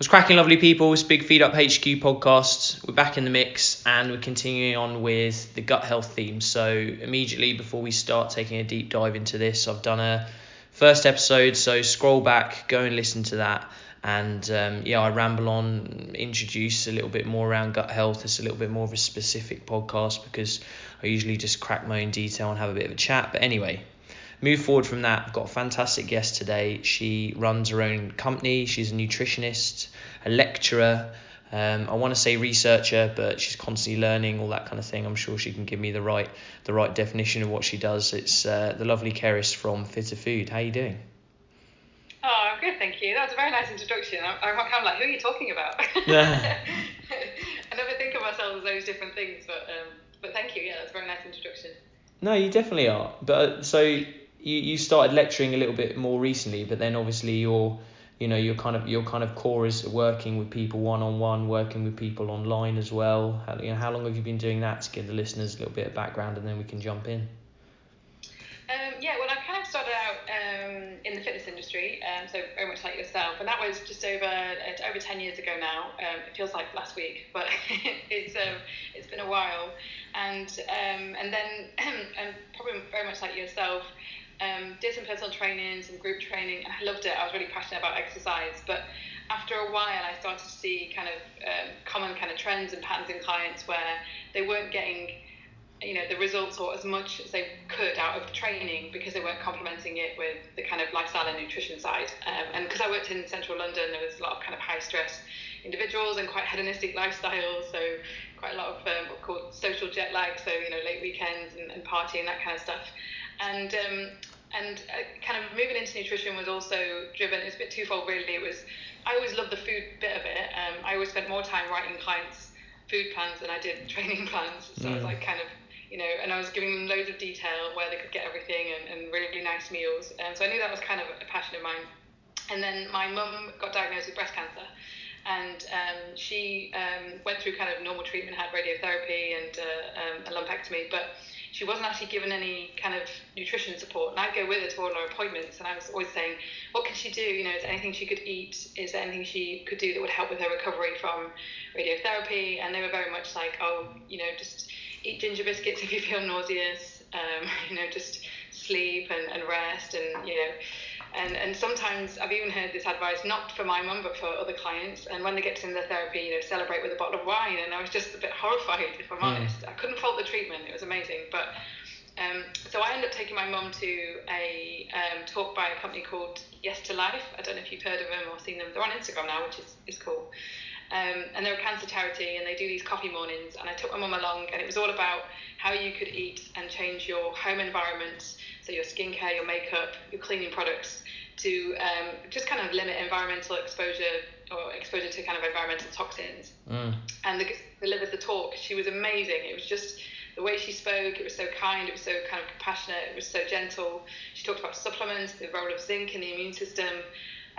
was cracking, lovely people. It's Big Feed Up HQ podcast. We're back in the mix and we're continuing on with the gut health theme. So, immediately before we start taking a deep dive into this, I've done a first episode. So, scroll back, go and listen to that. And um, yeah, I ramble on, introduce a little bit more around gut health. It's a little bit more of a specific podcast because I usually just crack my own detail and have a bit of a chat. But anyway, move forward from that, I've got a fantastic guest today. She runs her own company. She's a nutritionist, a lecturer. Um, I want to say researcher, but she's constantly learning all that kind of thing. I'm sure she can give me the right the right definition of what she does. It's uh, the lovely Keris from Fitter Food. How are you doing? Oh, I'm good, thank you. That was a very nice introduction. I'm, I'm kind of like, who are you talking about? Yeah. I never think of myself as those different things, but um, but thank you. Yeah, that's a very nice introduction. No, you definitely are. But uh, so you, you started lecturing a little bit more recently, but then obviously your you know your kind of your kind of core is working with people one on one, working with people online as well. How, you know, how long have you been doing that to give the listeners a little bit of background, and then we can jump in. Um, yeah, well, I kind of started out um, in the fitness industry, um, so very much like yourself, and that was just over uh, over ten years ago now. Um, it feels like last week, but it's um, it's been a while, and um, and then and probably very much like yourself, um, did some personal training, some group training, and I loved it. I was really passionate about exercise, but after a while, I started to see kind of um, common kind of trends and patterns in clients where they weren't getting, you know, the results or as much as they could out of the training because they weren't complementing it with the kind of lifestyle and nutrition side. Um, and because I worked in central London, there was a lot of kind of high stress individuals and quite hedonistic lifestyles, so quite a lot of um, what called social jet lag, so you know, late weekends and, and partying that kind of stuff. And um, and uh, kind of moving into nutrition was also driven. It's a bit twofold, really. It was I always loved the food bit of it. Um, I always spent more time writing clients' food plans than I did training plans. So mm. I was like kind of you know, and I was giving them loads of detail where they could get everything and, and really nice meals. Um, so I knew that was kind of a passion of mine. And then my mum got diagnosed with breast cancer and um, she um, went through kind of normal treatment, had radiotherapy and uh, um, a lumpectomy, but she wasn't actually given any kind of nutrition support. And I'd go with her to all her appointments, and I was always saying, what can she do? You know, is there anything she could eat? Is there anything she could do that would help with her recovery from radiotherapy? And they were very much like, oh, you know, just eat ginger biscuits if you feel nauseous. Um, you know, just sleep and, and rest, and you know and, and sometimes I've even heard this advice, not for my mum, but for other clients. And when they get to in their therapy, you know, celebrate with a bottle of wine. And I was just a bit horrified, if I'm mm. honest. I couldn't fault the treatment, it was amazing. But um, so I ended up taking my mum to a um, talk by a company called Yes to Life. I don't know if you've heard of them or seen them. They're on Instagram now, which is, is cool. Um, and they're a cancer charity and they do these coffee mornings. And I took my mum along, and it was all about how you could eat and change your home environment so your skincare, your makeup, your cleaning products, to um, just kind of limit environmental exposure or exposure to kind of environmental toxins. Mm. And the delivered the talk. She was amazing. It was just the way she spoke. It was so kind. It was so kind of compassionate. It was so gentle. She talked about supplements, the role of zinc in the immune system.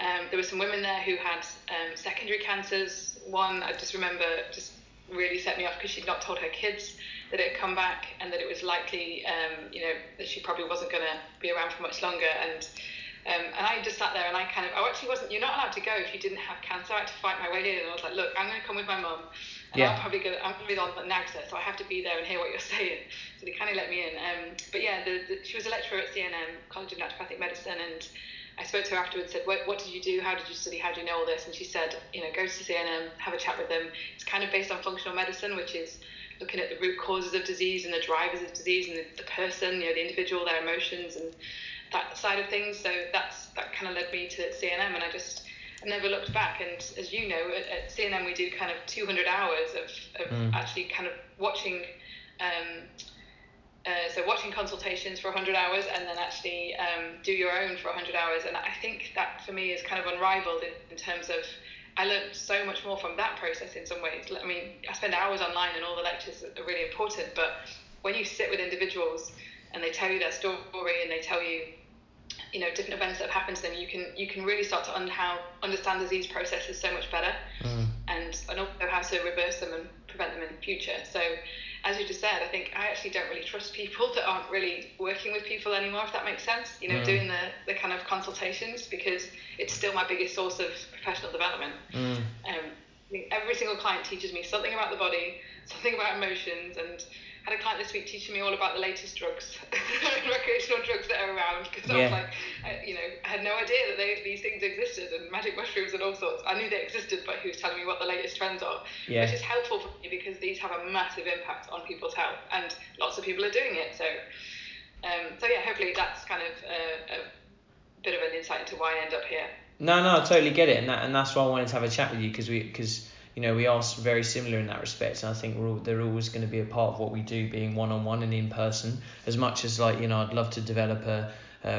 Um, there were some women there who had um, secondary cancers. One I just remember just really set me off because she'd not told her kids that it had come back and that it was likely, um, you know, that she probably wasn't going to be around for much longer. And um, and I just sat there and I kind of, I actually wasn't, you're not allowed to go if you didn't have cancer. I had to fight my way in. And I was like, look, I'm going to come with my mum. And yeah. I'm probably going to, I'm going to be on the NAGSA, so I have to be there and hear what you're saying. So they kind of let me in. Um, but yeah, the, the, she was a lecturer at CNM, College of Naturopathic Medicine. And I spoke to her afterwards, said, what, what did you do? How did you study? How do you know all this? And she said, you know, go to CNM, have a chat with them. It's kind of based on functional medicine, which is looking at the root causes of disease and the drivers of disease and the, the person, you know, the individual, their emotions and that side of things. So that's that kind of led me to CNM, and I just I never looked back. And as you know, at, at CNM we do kind of 200 hours of, of mm. actually kind of watching. Um, uh, so watching consultations for 100 hours and then actually um, do your own for 100 hours and i think that for me is kind of unrivaled in, in terms of i learned so much more from that process in some ways i mean i spend hours online and all the lectures are really important but when you sit with individuals and they tell you their story and they tell you you know different events that have happened to them, you can you can really start to un- how understand disease processes so much better. Mm. And and and also how to reverse them and prevent them in the future. So as you just said, I think I actually don't really trust people that aren't really working with people anymore, if that makes sense. You know, mm. doing the, the kind of consultations because it's still my biggest source of professional development. Mm. Um, every single client teaches me something about the body, something about emotions, and had a client this week teaching me all about the latest drugs, recreational drugs that are around because yeah. I was like, I, you know, I had no idea that they, these things existed and magic mushrooms and all sorts. I knew they existed, but he was telling me what the latest trends are, yeah. which is helpful for me because these have a massive impact on people's health and lots of people are doing it. So, um, so yeah, hopefully that's kind of a, a bit of an insight into why I end up here. No, no, I totally get it, and that, and that's why I wanted to have a chat with you because we because you know, we are very similar in that respect. And I think we're all, they're always going to be a part of what we do, being one on one and in person. As much as like you know, I'd love to develop a,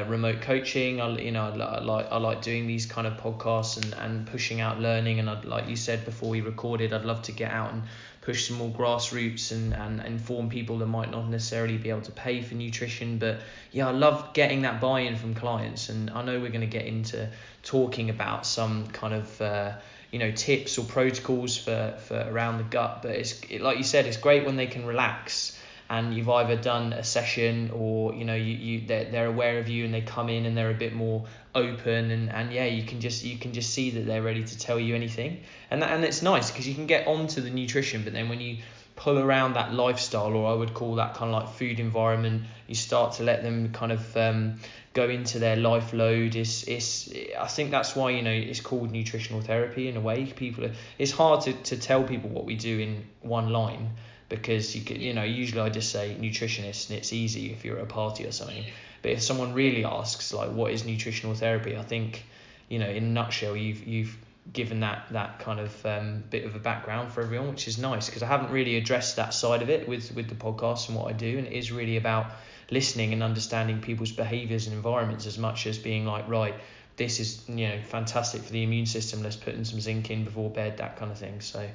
remote coaching. I you know, I, like I like doing these kind of podcasts and, and pushing out learning. And I'd like you said before we recorded, I'd love to get out and push some more grassroots and, and inform people that might not necessarily be able to pay for nutrition. But yeah, I love getting that buy in from clients. And I know we're going to get into talking about some kind of uh, you know tips or protocols for, for around the gut but it's it, like you said it's great when they can relax and you've either done a session or you know you, you they're, they're aware of you and they come in and they're a bit more open and, and yeah you can just you can just see that they're ready to tell you anything. And that, and it's nice because you can get onto the nutrition but then when you pull around that lifestyle or I would call that kind of like food environment you start to let them kind of um, go into their life load. Is is I think that's why you know it's called nutritional therapy in a way. People are, it's hard to, to tell people what we do in one line because you can you know usually I just say nutritionist and it's easy if you're at a party or something. But if someone really asks like what is nutritional therapy I think you know in a nutshell you've you've given that that kind of um, bit of a background for everyone which is nice because I haven't really addressed that side of it with with the podcast and what I do and it is really about listening and understanding people's behaviors and environments as much as being like right this is you know fantastic for the immune system let's put in some zinc in before bed that kind of thing. So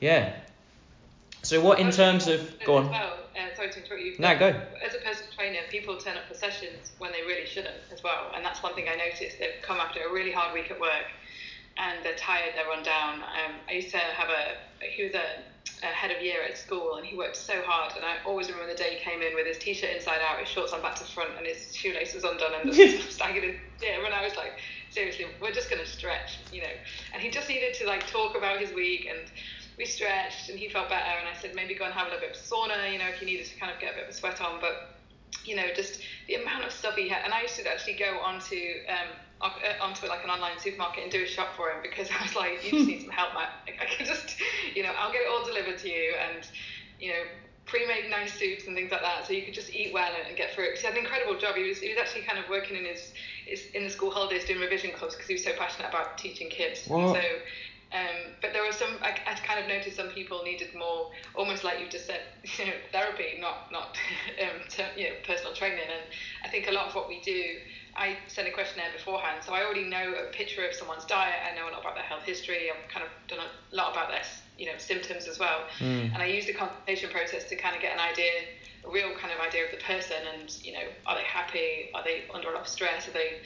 yeah so what in terms of go on well, uh, sorry to interrupt you no go as a personal trainer people turn up for sessions when they really shouldn't as well and that's one thing I noticed they've come after a really hard week at work and they're tired they're run down um, I used to have a he was a uh, head of year at school, and he worked so hard. And I always remember the day he came in with his t-shirt inside out, his shorts on back to front, and his shoelaces undone, and staggered in yeah. And I was like, seriously, we're just gonna stretch, you know. And he just needed to like talk about his week, and we stretched, and he felt better. And I said maybe go and have a little bit of sauna, you know, if you needed to kind of get a bit of a sweat on, but you know, just the amount of stuff he had. And I used to actually go onto um, uh, onto like an online supermarket and do a shop for him because I was like, you just need some help, Matt. Like, I can just, you know, I'll get it all delivered to you and, you know, pre-made nice soups and things like that, so you could just eat well and, and get through it. Because he had an incredible job. He was he was actually kind of working in his, his in the school holidays doing revision clubs because he was so passionate about teaching kids. What? So. Um, but there were some. I, I kind of noticed some people needed more, almost like you just said, you know, therapy, not not um, to, you know, personal training. And I think a lot of what we do I send a questionnaire beforehand, so I already know a picture of someone's diet. I know a lot about their health history. I've kind of done a lot about their, you know, symptoms as well. Mm. And I use the consultation process to kind of get an idea, a real kind of idea of the person, and you know, are they happy? Are they under a lot of stress? Are they,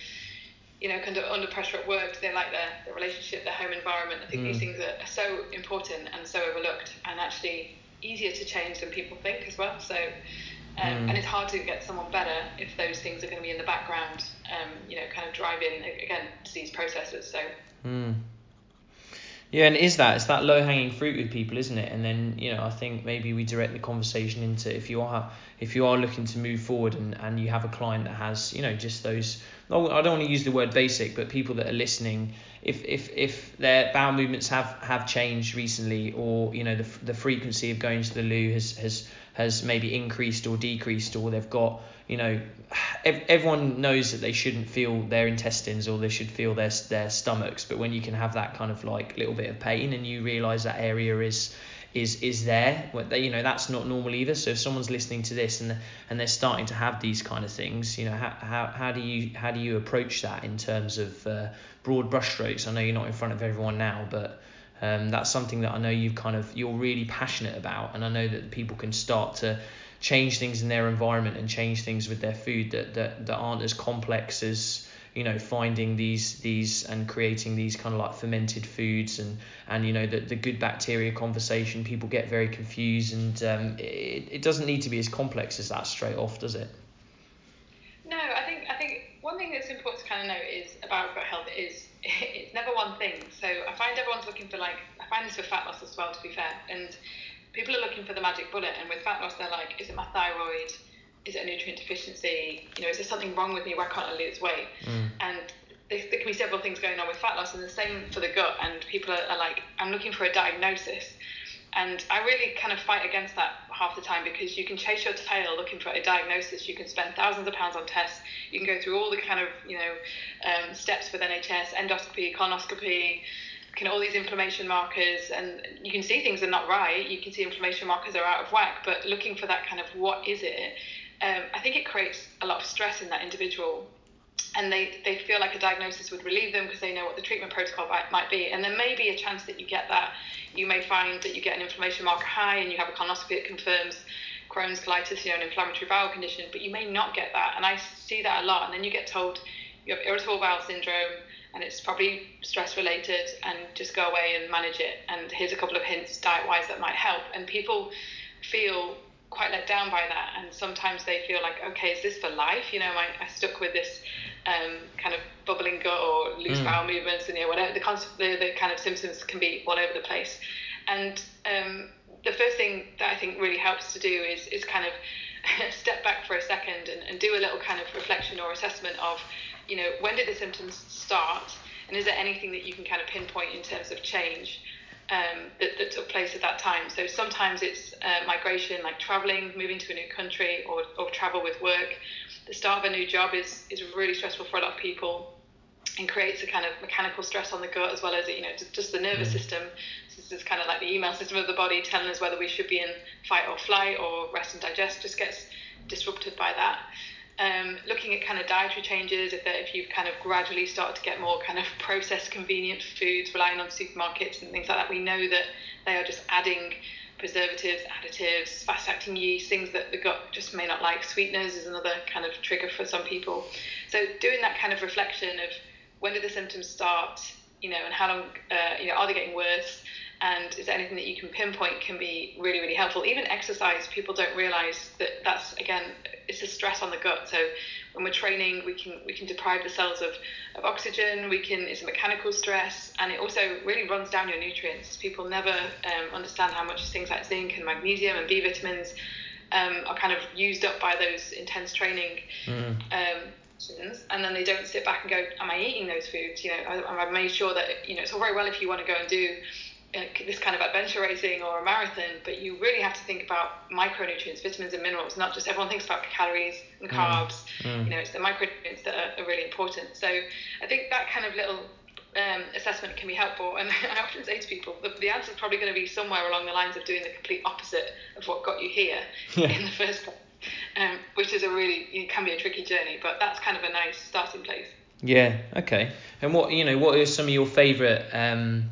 you know, kind of under pressure at work? They like their, their relationship, their home environment? I think mm. these things are, are so important and so overlooked, and actually easier to change than people think as well. So um, mm. And it's hard to get someone better if those things are going to be in the background, um, you know, kind of driving, again, disease processes. So. Mm. Yeah, and is that it's that low hanging fruit with people, isn't it? And then you know I think maybe we direct the conversation into if you are if you are looking to move forward and, and you have a client that has you know just those I don't want to use the word basic, but people that are listening, if if if their bowel movements have have changed recently, or you know the the frequency of going to the loo has has has maybe increased or decreased, or they've got you know ev- everyone knows that they shouldn't feel their intestines or they should feel their their stomachs but when you can have that kind of like little bit of pain and you realize that area is is is there you know that's not normal either. So if someone's listening to this and and they're starting to have these kind of things you know how how, how do you how do you approach that in terms of uh, broad brushstrokes? I know you're not in front of everyone now but um, that's something that I know you've kind of you're really passionate about, and I know that people can start to change things in their environment and change things with their food that, that, that aren't as complex as you know finding these these and creating these kind of like fermented foods and and you know the, the good bacteria conversation. People get very confused and um, it, it doesn't need to be as complex as that straight off does it no i think i think one thing that's important to kind of note is about gut health is it's never one thing so i find everyone's looking for like i find this with fat loss as well to be fair and people are looking for the magic bullet and with fat loss they're like is it my thyroid is it a nutrient deficiency? You know, is there something wrong with me? Why can't I lose weight? Mm. And there, there, can be several things going on with fat loss, and the same for the gut. And people are, are like, I'm looking for a diagnosis. And I really kind of fight against that half the time because you can chase your tail looking for a diagnosis. You can spend thousands of pounds on tests. You can go through all the kind of you know um, steps with NHS, endoscopy, colonoscopy, of all these inflammation markers, and you can see things are not right. You can see inflammation markers are out of whack. But looking for that kind of what is it um, I think it creates a lot of stress in that individual. And they, they feel like a diagnosis would relieve them because they know what the treatment protocol might, might be. And there may be a chance that you get that. You may find that you get an inflammation marker high and you have a colonoscopy that confirms Crohn's, colitis, you know, an inflammatory bowel condition, but you may not get that. And I see that a lot. And then you get told you have irritable bowel syndrome and it's probably stress related and just go away and manage it. And here's a couple of hints diet wise that might help. And people feel quite let down by that and sometimes they feel like okay is this for life you know am I, I stuck with this um, kind of bubbling gut or loose mm. bowel movements and you know whatever the, the, the kind of symptoms can be all over the place and um, the first thing that I think really helps to do is is kind of step back for a second and, and do a little kind of reflection or assessment of you know when did the symptoms start and is there anything that you can kind of pinpoint in terms of change um, that, that, took place at that time. So sometimes it's uh, migration, like traveling, moving to a new country, or, or travel with work. The start of a new job is is really stressful for a lot of people, and creates a kind of mechanical stress on the gut as well as you know just the nervous mm. system. So this is kind of like the email system of the body telling us whether we should be in fight or flight or rest and digest. Just gets disrupted by that um, looking at kind of dietary changes, if, if you've kind of gradually started to get more kind of processed convenient foods, relying on supermarkets and things like that, we know that they are just adding preservatives, additives, fast acting yeast, things that the gut just may not like. Sweeteners is another kind of trigger for some people. So doing that kind of reflection of when did the symptoms start, you know, and how long, uh, you know, are they getting worse? And is there anything that you can pinpoint can be really really helpful. Even exercise people don't realize that that's again it's a stress on the gut. So when we're training we can we can deprive the cells of, of oxygen we can it's a mechanical stress and it also really runs down your nutrients. People never um, understand how much things like zinc and magnesium and b vitamins um, are kind of used up by those intense training mm. um, and then they don't sit back and go am i eating those foods? You know I made sure that you know it's all very well if you want to go and do this kind of adventure racing or a marathon, but you really have to think about micronutrients, vitamins and minerals, not just everyone thinks about calories and mm. carbs. Mm. You know, it's the micronutrients that are, are, really important. So I think that kind of little um, assessment can be helpful. And I often say to people, the, the answer is probably going to be somewhere along the lines of doing the complete opposite of what got you here yeah. in the first place, um, which is a really can be a tricky journey, but that's kind of a nice starting place. Yeah. Okay. And what you know, what are some of your favourite um,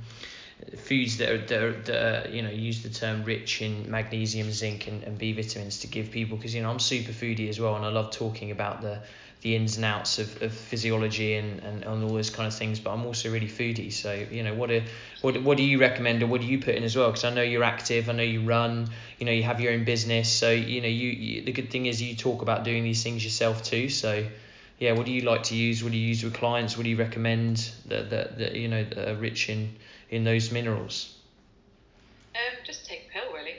foods that are, that are, that are, you know use the term rich in magnesium, zinc, and, and B vitamins to give people because you know I'm super foodie as well and I love talking about the the ins and outs of, of physiology and, and, and all those kind of things but I'm also really foodie so you know what are, what what do you recommend or what do you put in as well? Because I know you're active I know you run you know you have your own business so you know you, you the good thing is you talk about doing these things yourself too so yeah what do you like to use what do you use with clients what do you recommend that that, that you know that are rich in in those minerals? Um, just take a pill, really.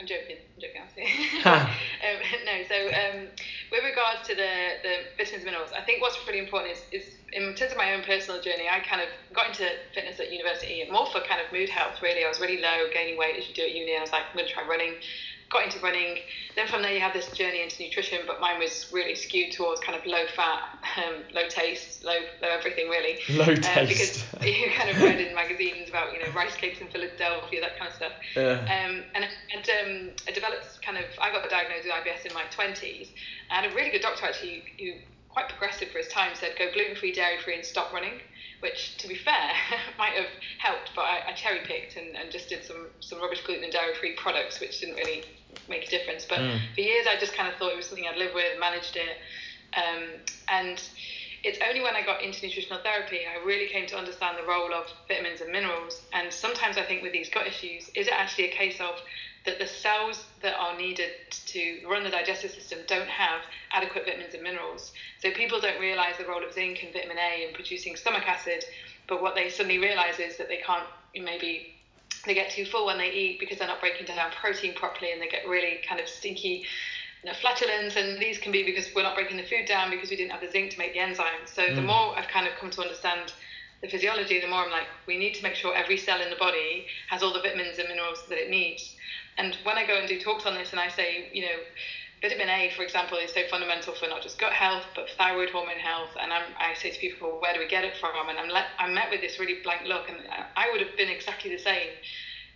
I'm joking. I'm joking. um, no, so um, with regards to the, the vitamins and minerals, I think what's really important is, is in terms of my own personal journey, I kind of got into fitness at university more for kind of mood health, really. I was really low, gaining weight as you do at uni, I was like, I'm going to try running got into running. Then from there, you have this journey into nutrition, but mine was really skewed towards kind of low fat, um, low taste, low, low everything really. Low taste. Uh, because you kind of read in magazines about you know rice cakes in Philadelphia, that kind of stuff. Yeah. Um, and and um, I developed kind of I got diagnosed with IBS in my 20s. I had a really good doctor actually who quite progressive for his time said go gluten free, dairy free, and stop running which to be fair might have helped, but I, I cherry picked and, and just did some, some rubbish gluten and dairy free products, which didn't really make a difference. But mm. for years, I just kind of thought it was something I'd live with, managed it. Um, and it's only when I got into nutritional therapy I really came to understand the role of vitamins and minerals. And sometimes I think with these gut issues, is it actually a case of that the cells that are needed to run the digestive system don't have adequate vitamins and minerals. So people don't realize the role of zinc and vitamin A in producing stomach acid, but what they suddenly realize is that they can't maybe they get too full when they eat because they're not breaking down protein properly and they get really kind of stinky you know, flatulence and these can be because we're not breaking the food down because we didn't have the zinc to make the enzymes. So mm. the more I've kind of come to understand the physiology, the more I'm like, we need to make sure every cell in the body has all the vitamins and minerals that it needs. And when I go and do talks on this and I say, you know, vitamin A, for example, is so fundamental for not just gut health, but thyroid hormone health. And I'm, i say to people, where do we get it from? And I'm, let, I'm met with this really blank look. And I would have been exactly the same,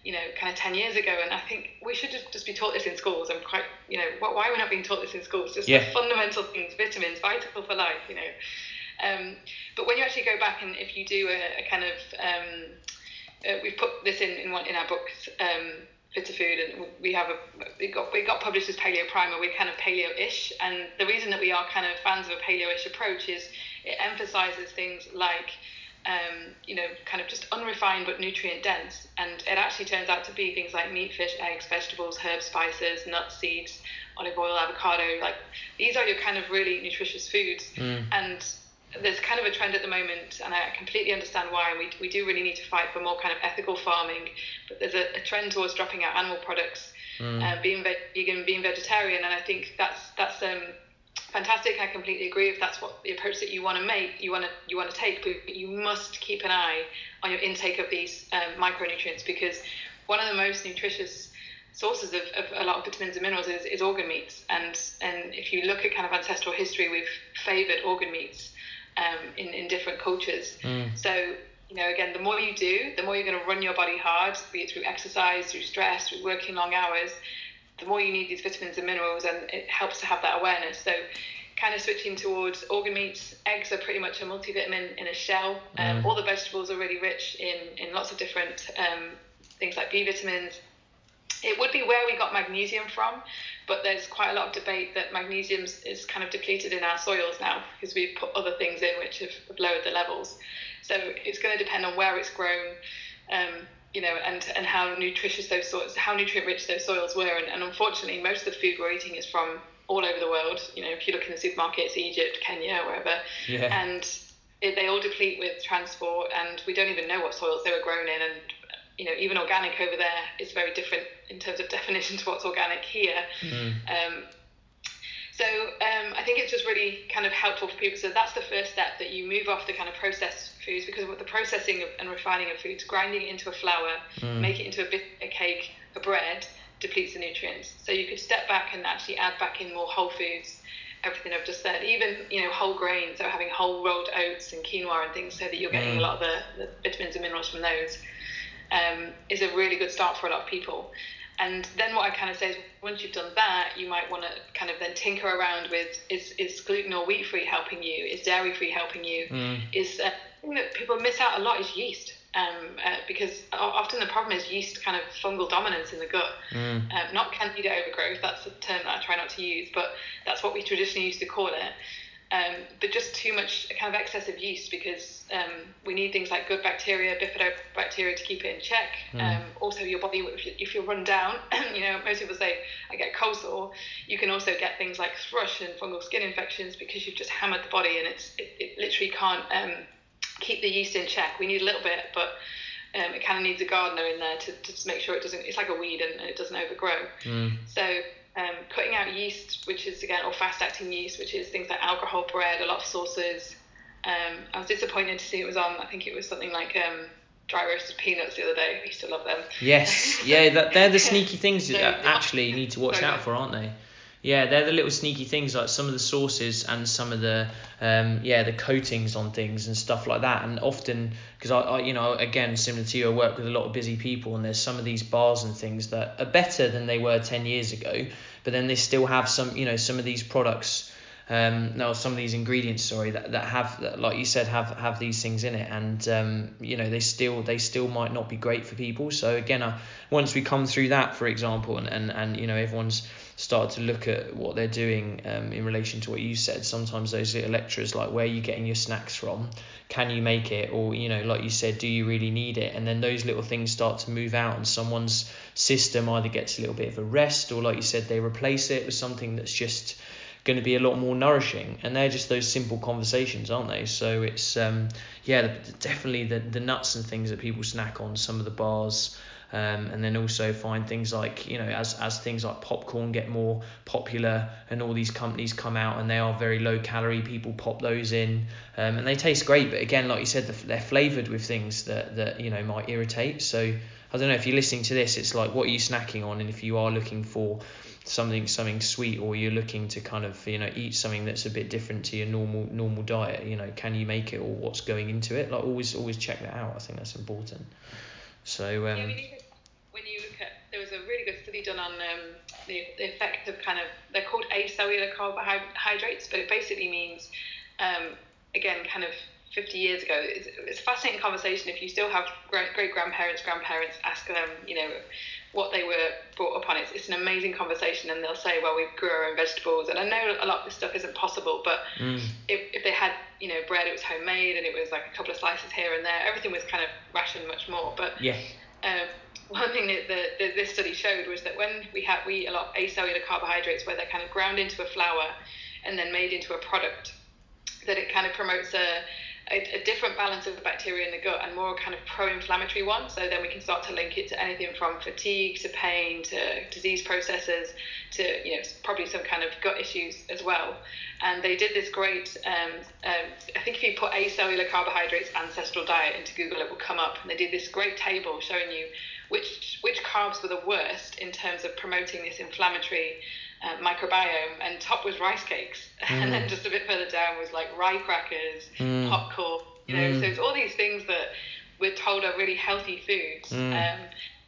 you know, kind of 10 years ago. And I think we should just, just be taught this in schools. I'm quite, you know, why are we not being taught this in schools? Just yeah. the fundamental things, vitamins, vital for life, you know. Um, but when you actually go back and if you do a, a kind of, um, uh, we've put this in, in, one, in our books, um, Fitter Food, and we have a we got we got published as Paleo Primer. We're kind of paleo-ish, and the reason that we are kind of fans of a paleo-ish approach is it emphasizes things like um, you know, kind of just unrefined but nutrient dense. And it actually turns out to be things like meat, fish, eggs, vegetables, herbs, spices, nuts, seeds, olive oil, avocado. Like these are your kind of really nutritious foods. Mm. And there's kind of a trend at the moment, and I completely understand why. And we, we do really need to fight for more kind of ethical farming. But there's a, a trend towards dropping out animal products, mm. uh, being vegan, being vegetarian, and I think that's that's um, fantastic. I completely agree. If that's what the approach that you want to make, you want to you want to take, but you must keep an eye on your intake of these um, micronutrients because one of the most nutritious sources of, of, a lot of vitamins and minerals is, is organ meats. And and if you look at kind of ancestral history, we've favoured organ meats um, in, in different cultures. Mm. So, you know, again, the more you do, the more you're going to run your body hard, be it through exercise, through stress, through working long hours, the more you need these vitamins and minerals, and it helps to have that awareness. So, kind of switching towards organ meats, eggs are pretty much a multivitamin in a shell. Um, mm. All the vegetables are really rich in, in lots of different um, things like B vitamins, it would be where we got magnesium from, but there's quite a lot of debate that magnesium is kind of depleted in our soils now because we've put other things in which have, have lowered the levels. So it's going to depend on where it's grown, um, you know, and, and how nutritious those soils, how nutrient rich those soils were. And, and unfortunately, most of the food we're eating is from all over the world. You know, if you look in the supermarkets, Egypt, Kenya, wherever, yeah. and it, they all deplete with transport, and we don't even know what soils they were grown in, and you know, even organic over there is very different in terms of definition to what's organic here. Mm. Um, so um, I think it's just really kind of helpful for people. So that's the first step that you move off the kind of processed foods because with the processing of, and refining of foods, grinding it into a flour, mm. make it into a, bit, a cake, a bread, depletes the nutrients. So you could step back and actually add back in more whole foods, everything I've just said, even you know whole grains, so having whole rolled oats and quinoa and things, so that you're getting mm. a lot of the, the vitamins and minerals from those um, is a really good start for a lot of people. And then what I kind of say is once you've done that, you might want to kind of then tinker around with is, is gluten or wheat free helping you? Is dairy free helping you? Mm. Is uh, thing that people miss out a lot is yeast. Um, uh, because often the problem is yeast kind of fungal dominance in the gut. Mm. Um, not candida overgrowth, that's a term that I try not to use, but that's what we traditionally used to call it. Um, but just too much kind of excessive yeast because um, we need things like good bacteria, bifidobacteria to keep it in check. Mm. Um, also, your body, if, you, if you're run down, you know, most people say I get cold sore. You can also get things like thrush and fungal skin infections because you've just hammered the body and it's it, it literally can't um, keep the yeast in check. We need a little bit, but um, it kind of needs a gardener in there to, to make sure it doesn't. It's like a weed and, and it doesn't overgrow. Mm. So um, cutting out yeast, which is again, or fast acting yeast, which is things like alcohol bread, a lot of sauces. Um, I was disappointed to see it was on, I think it was something like um, dry roasted peanuts the other day. I used to love them. Yes, yeah, that, they're the sneaky things so, that actually you need to watch so out for, aren't they? Yeah, they're the little sneaky things like some of the sauces and some of the um, yeah the coatings on things and stuff like that. And often because I, I you know again similar to you, I work with a lot of busy people and there's some of these bars and things that are better than they were ten years ago, but then they still have some you know some of these products. Um, no, some of these ingredients, sorry, that, that have, that, like you said, have have these things in it, and um, you know they still they still might not be great for people. So again, uh, once we come through that, for example, and, and and you know everyone's started to look at what they're doing um, in relation to what you said. Sometimes those little lectures, like where are you getting your snacks from? Can you make it? Or, you know, like you said, do you really need it? And then those little things start to move out, and someone's system either gets a little bit of a rest, or like you said, they replace it with something that's just going to be a lot more nourishing and they're just those simple conversations aren't they so it's um yeah definitely the the nuts and things that people snack on some of the bars um, and then also find things like you know as as things like popcorn get more popular and all these companies come out and they are very low calorie people pop those in um, and they taste great. But again like you said they're flavored with things that that you know might irritate. So I don't know if you're listening to this it's like what are you snacking on? And if you are looking for something something sweet or you're looking to kind of you know eat something that's a bit different to your normal normal diet you know can you make it or what's going into it? Like always always check that out. I think that's important. So um, yeah, when you look at there was a really good study done on um, the, the effect of kind of they're called acellular carbohydrates but it basically means um, again kind of 50 years ago it's, it's a fascinating conversation if you still have great great grandparents grandparents ask them you know what they were brought up on. It's, it's an amazing conversation, and they'll say, "Well, we grew our own vegetables." And I know a lot of this stuff isn't possible, but mm. if, if they had, you know, bread, it was homemade, and it was like a couple of slices here and there. Everything was kind of rationed much more. But yeah. Um, one thing that the, the, this study showed was that when we have we eat a lot of acellular carbohydrates, where they're kind of ground into a flour and then made into a product, that it kind of promotes a a, a, different balance of the bacteria in the gut and more kind of pro-inflammatory one. So then we can start to link it to anything from fatigue to pain to disease processes to you know probably some kind of gut issues as well. And they did this great. Um, um, I think if you put acellular carbohydrates ancestral diet into Google, it will come up. And they did this great table showing you which which carbs were the worst in terms of promoting this inflammatory uh, microbiome, and top was rice cakes, mm. and then mm. just a bit further down was like rye crackers, mm. popcorn. You know, mm. so it's all these things that we're told are really healthy foods. Mm. Um,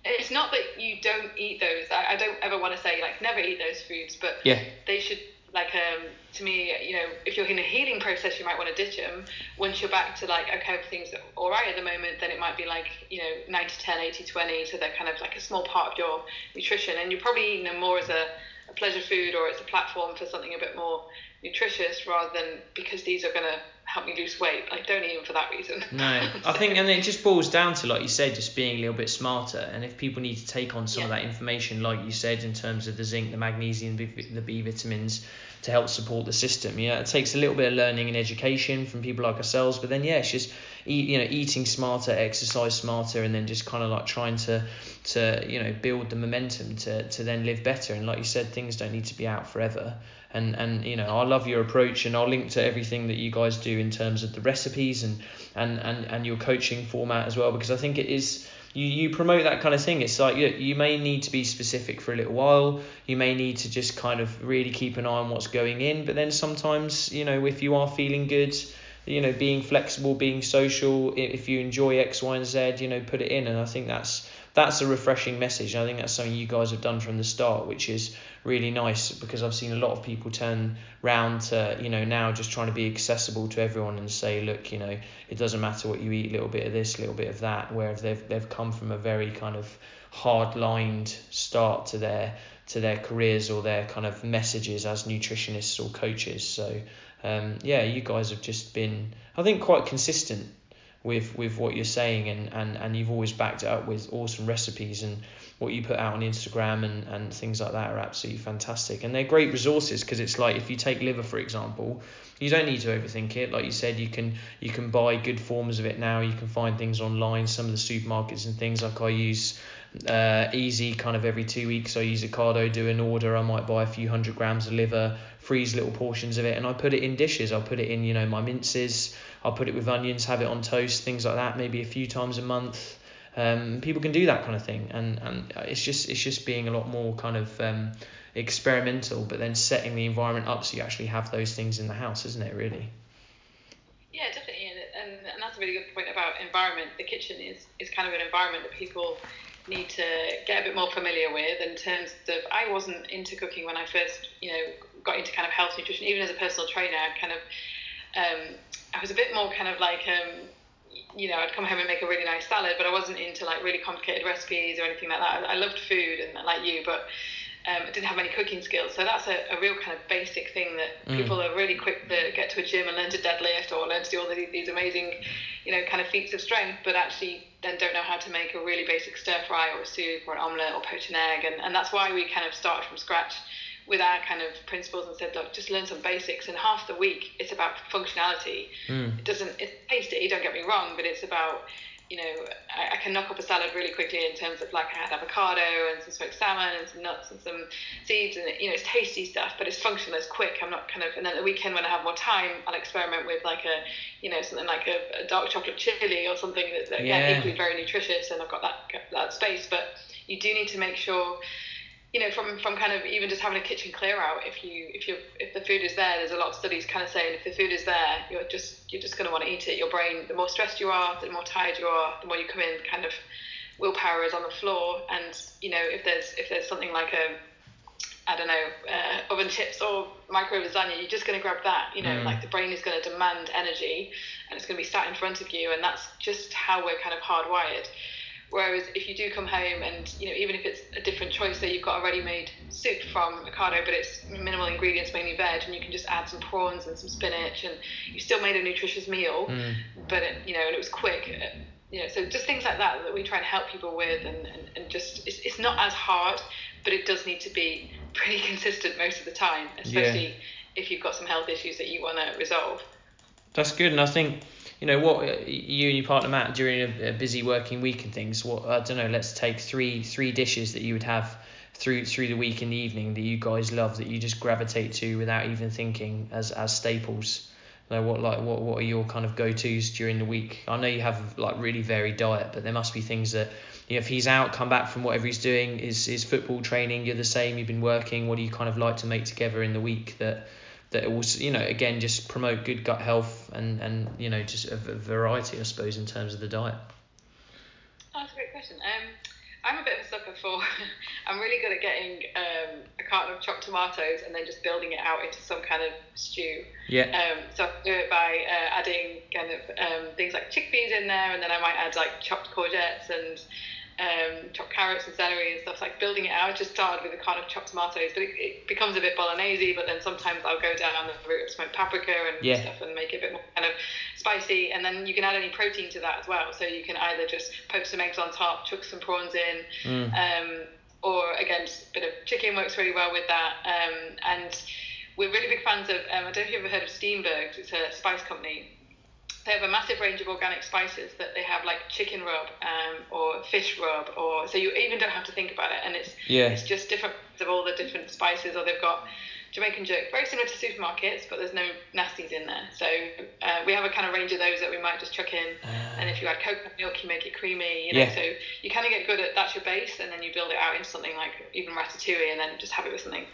it's not that you don't eat those. I, I don't ever want to say like never eat those foods, but yeah. they should like um to me you know if you're in a healing process you might want to ditch them once you're back to like okay everything's all right at the moment then it might be like you know 90 10 80 20 so they're kind of like a small part of your nutrition. And you're probably eating them more as a a pleasure food or it's a platform for something a bit more nutritious rather than because these are going to help me lose weight. Like, don't eat them for that reason. No, so, I think, and it just boils down to, like you said, just being a little bit smarter. And if people need to take on some yeah. of that information, like you said, in terms of the zinc, the magnesium, the B vitamins, to help support the system. Yeah, it takes a little bit of learning and education from people like ourselves, but then yeah, it's just eat, you know, eating smarter, exercise smarter, and then just kind of like trying to to you know build the momentum to to then live better. And like you said, things don't need to be out forever. And and you know, I love your approach, and I'll link to everything that you guys do in terms of the recipes and and and and your coaching format as well, because I think it is you, you promote that kind of thing. It's like you, you may need to be specific for a little while. You may need to just kind of really keep an eye on what's going in. But then sometimes, you know, if you are feeling good, you know, being flexible, being social, if you enjoy X, Y, and Z, you know, put it in. And I think that's that's a refreshing message. And I think that's something you guys have done from the start, which is really nice because I've seen a lot of people turn round to, you know, now just trying to be accessible to everyone and say, look, you know, it doesn't matter what you eat, a little bit of this, a little bit of that, where they've they've come from a very kind of hard lined start to their to their careers or their kind of messages as nutritionists or coaches. So um, yeah, you guys have just been, I think, quite consistent with with what you're saying and, and, and you've always backed it up with awesome recipes and what you put out on Instagram and, and things like that are absolutely fantastic. And they're great resources because it's like if you take liver for example you don't need to overthink it. Like you said you can you can buy good forms of it now. You can find things online some of the supermarkets and things like I use uh, easy kind of every two weeks I use Ocado, do an order I might buy a few hundred grams of liver freeze little portions of it and I put it in dishes I'll put it in you know my minces I'll put it with onions, have it on toast, things like that, maybe a few times a month. Um, people can do that kind of thing, and and it's just it's just being a lot more kind of um, experimental, but then setting the environment up so you actually have those things in the house, isn't it? Really. Yeah, definitely, and, and that's a really good point about environment. The kitchen is is kind of an environment that people need to get a bit more familiar with in terms of I wasn't into cooking when I first you know got into kind of health nutrition even as a personal trainer I kind of um, I was a bit more kind of like, um, you know, I'd come home and make a really nice salad, but I wasn't into like really complicated recipes or anything like that. I, I loved food and like you, but um, didn't have any cooking skills. So that's a, a real kind of basic thing that mm. people are really quick to get to a gym and learn to deadlift or learn to do all the, these amazing, you know, kind of feats of strength, but actually then don't know how to make a really basic stir fry or a soup or an omelette or poach an egg. And, and that's why we kind of started from scratch with our kind of principles and said, look, just learn some basics. And half the week, it's about functionality. Mm. It doesn't, it's tasty, don't get me wrong, but it's about you know, I, I, can knock up a salad really quickly in terms of like I had avocado and some smoked salmon and some nuts and some seeds and you know it's tasty stuff, but it's functional, it's quick. I'm not kind of and then the weekend when I have more time, I'll experiment with like a you know something like a, a dark chocolate chili or something that, that yeah. again equally very nutritious and I've got that that space. But you do need to make sure you know, from from kind of even just having a kitchen clear out, if you if you if the food is there, there's a lot of studies kind of saying if the food is there, you're just you're just going to want to eat it. Your brain, the more stressed you are, the more tired you are, the more you come in, kind of willpower is on the floor. And you know, if there's if there's something like a I don't know, uh, oven chips or micro lasagna, you're just going to grab that. You know, mm. like the brain is going to demand energy and it's going to be sat in front of you. And that's just how we're kind of hardwired. Whereas if you do come home and you know even if it's a different choice, so you've got a ready-made soup from Ocado, but it's minimal ingredients, mainly veg, and you can just add some prawns and some spinach, and you still made a nutritious meal, mm. but it, you know and it was quick. Uh, you know, so just things like that that we try and help people with, and, and, and just it's, it's not as hard, but it does need to be pretty consistent most of the time, especially yeah. if you've got some health issues that you want to resolve. That's good, and I think you know what uh, you and your partner Matt during a, a, busy working week and things. What I don't know. Let's take three three dishes that you would have through through the week in the evening that you guys love that you just gravitate to without even thinking as as staples. You know, what like what what are your kind of go tos during the week? I know you have like really varied diet, but there must be things that you know, if he's out, come back from whatever he's doing, is is football training, you're the same, you've been working. What do you kind of like to make together in the week that that it will you know again just promote good gut health and and you know just a, a variety I suppose in terms of the diet. Oh, that's a great question. Um, I'm a bit of a sucker for. I'm really good at getting um, a carton of chopped tomatoes and then just building it out into some kind of stew. Yeah. Um, so I do it by uh, adding kind of um, things like chickpeas in there, and then I might add like chopped courgettes and um, chopped carrots and celery and stuff, like building it out. Just started with a kind of chopped tomatoes, but it, it, becomes a bit bolognese. But then sometimes I'll go down the route of smoked paprika and yeah. stuff and make it a bit more kind of spicy. And then you can add any protein to that as well. So you can either just poach some eggs on top, chuck some prawns in, mm. um, or again, just a bit of chicken works really well with that. Um, and we're really big fans of. Um, I don't know if you've ever heard of Steenberg's. It's a spice company they have a massive range of organic spices that they have like chicken rub um, or fish rub or so you even don't have to think about it and it's yeah. it's just different of all the different spices or they've got Jamaican jerk very similar to supermarkets but there's no nasties in there so uh, we have a kind of range of those that we might just chuck in uh, and if you add coconut milk you make it creamy you know yeah. so you kind of get good at that's your base and then you build it out into something like even ratatouille and then just have it with something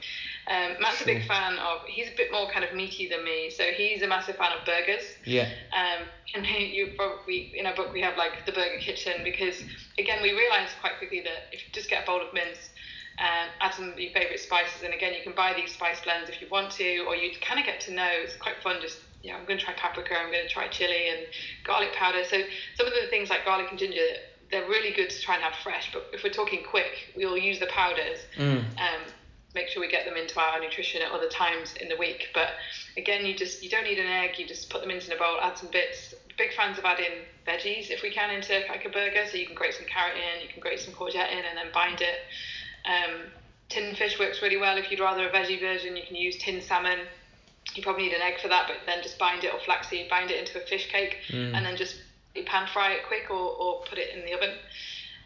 um, Matt's sure. a big fan of. He's a bit more kind of meaty than me, so he's a massive fan of burgers. Yeah. Um, and you probably in our book we have like the burger kitchen because again we realised quite quickly that if you just get a bowl of mince. Um, add some of your favourite spices, and again, you can buy these spice blends if you want to, or you kind of get to know. It's quite fun. Just you know, I'm going to try paprika, I'm going to try chili and garlic powder. So some of the things like garlic and ginger, they're really good to try and have fresh. But if we're talking quick, we'll use the powders. Mm. Um, make sure we get them into our nutrition at other times in the week. But again, you just you don't need an egg. You just put them into a bowl, add some bits. Big fans of adding veggies if we can into like a burger. So you can grate some carrot in, you can grate some courgette in, and then bind it. Um, tin fish works really well. If you'd rather a veggie version, you can use tin salmon. You probably need an egg for that, but then just bind it or flaxseed, bind it into a fish cake, mm. and then just pan fry it quick or, or put it in the oven.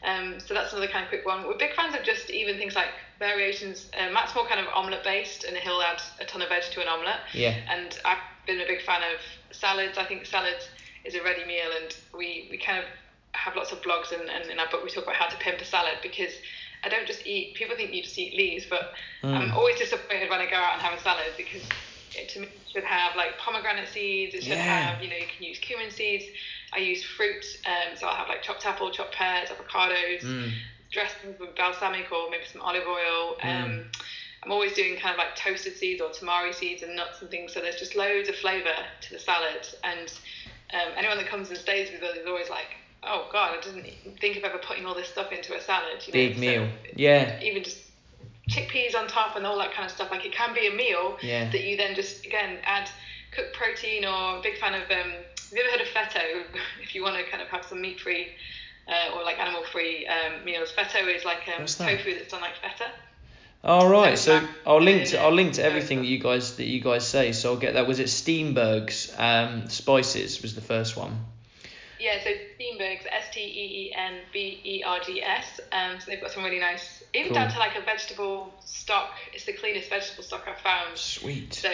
Um, so that's another kind of quick one. We're big fans of just even things like variations. Uh, Matt's more kind of omelette based, and he'll add a ton of veg to an omelette. Yeah. And I've been a big fan of salads. I think salads is a ready meal, and we, we kind of have lots of blogs, and, and in our book we talk about how to pimp a salad because I don't just eat. People think you just eat leaves, but mm. I'm always disappointed when I go out and have a salad because it, to me should have like pomegranate seeds. It should yeah. have you know you can use cumin seeds. I use fruit, um, so I'll have like chopped apple, chopped pears, avocados, mm. dressings with balsamic or maybe some olive oil. Mm. Um, I'm always doing kind of like toasted seeds or tamari seeds and nuts and things. So there's just loads of flavour to the salad. And um, anyone that comes and stays with us is always like, oh God, I didn't think of ever putting all this stuff into a salad. You know? Big meal. So yeah. Even just chickpeas on top and all that kind of stuff. Like it can be a meal Yeah. that you then just again add cooked protein or big fan of um have you ever heard of fetto if you want to kind of have some meat free uh, or like animal free um, meals fetto is like um, that? tofu that's done like feta All right, So, so I'll link to I'll link to everything that you guys that you guys say. So I'll get that. Was it Steenberg's um, spices was the first one? Yeah so Steenbergs S T E E N B E R G S um, so they've got some really nice even Cool. down to like a vegetable stock it's the cleanest vegetable stock I've found Sweet. So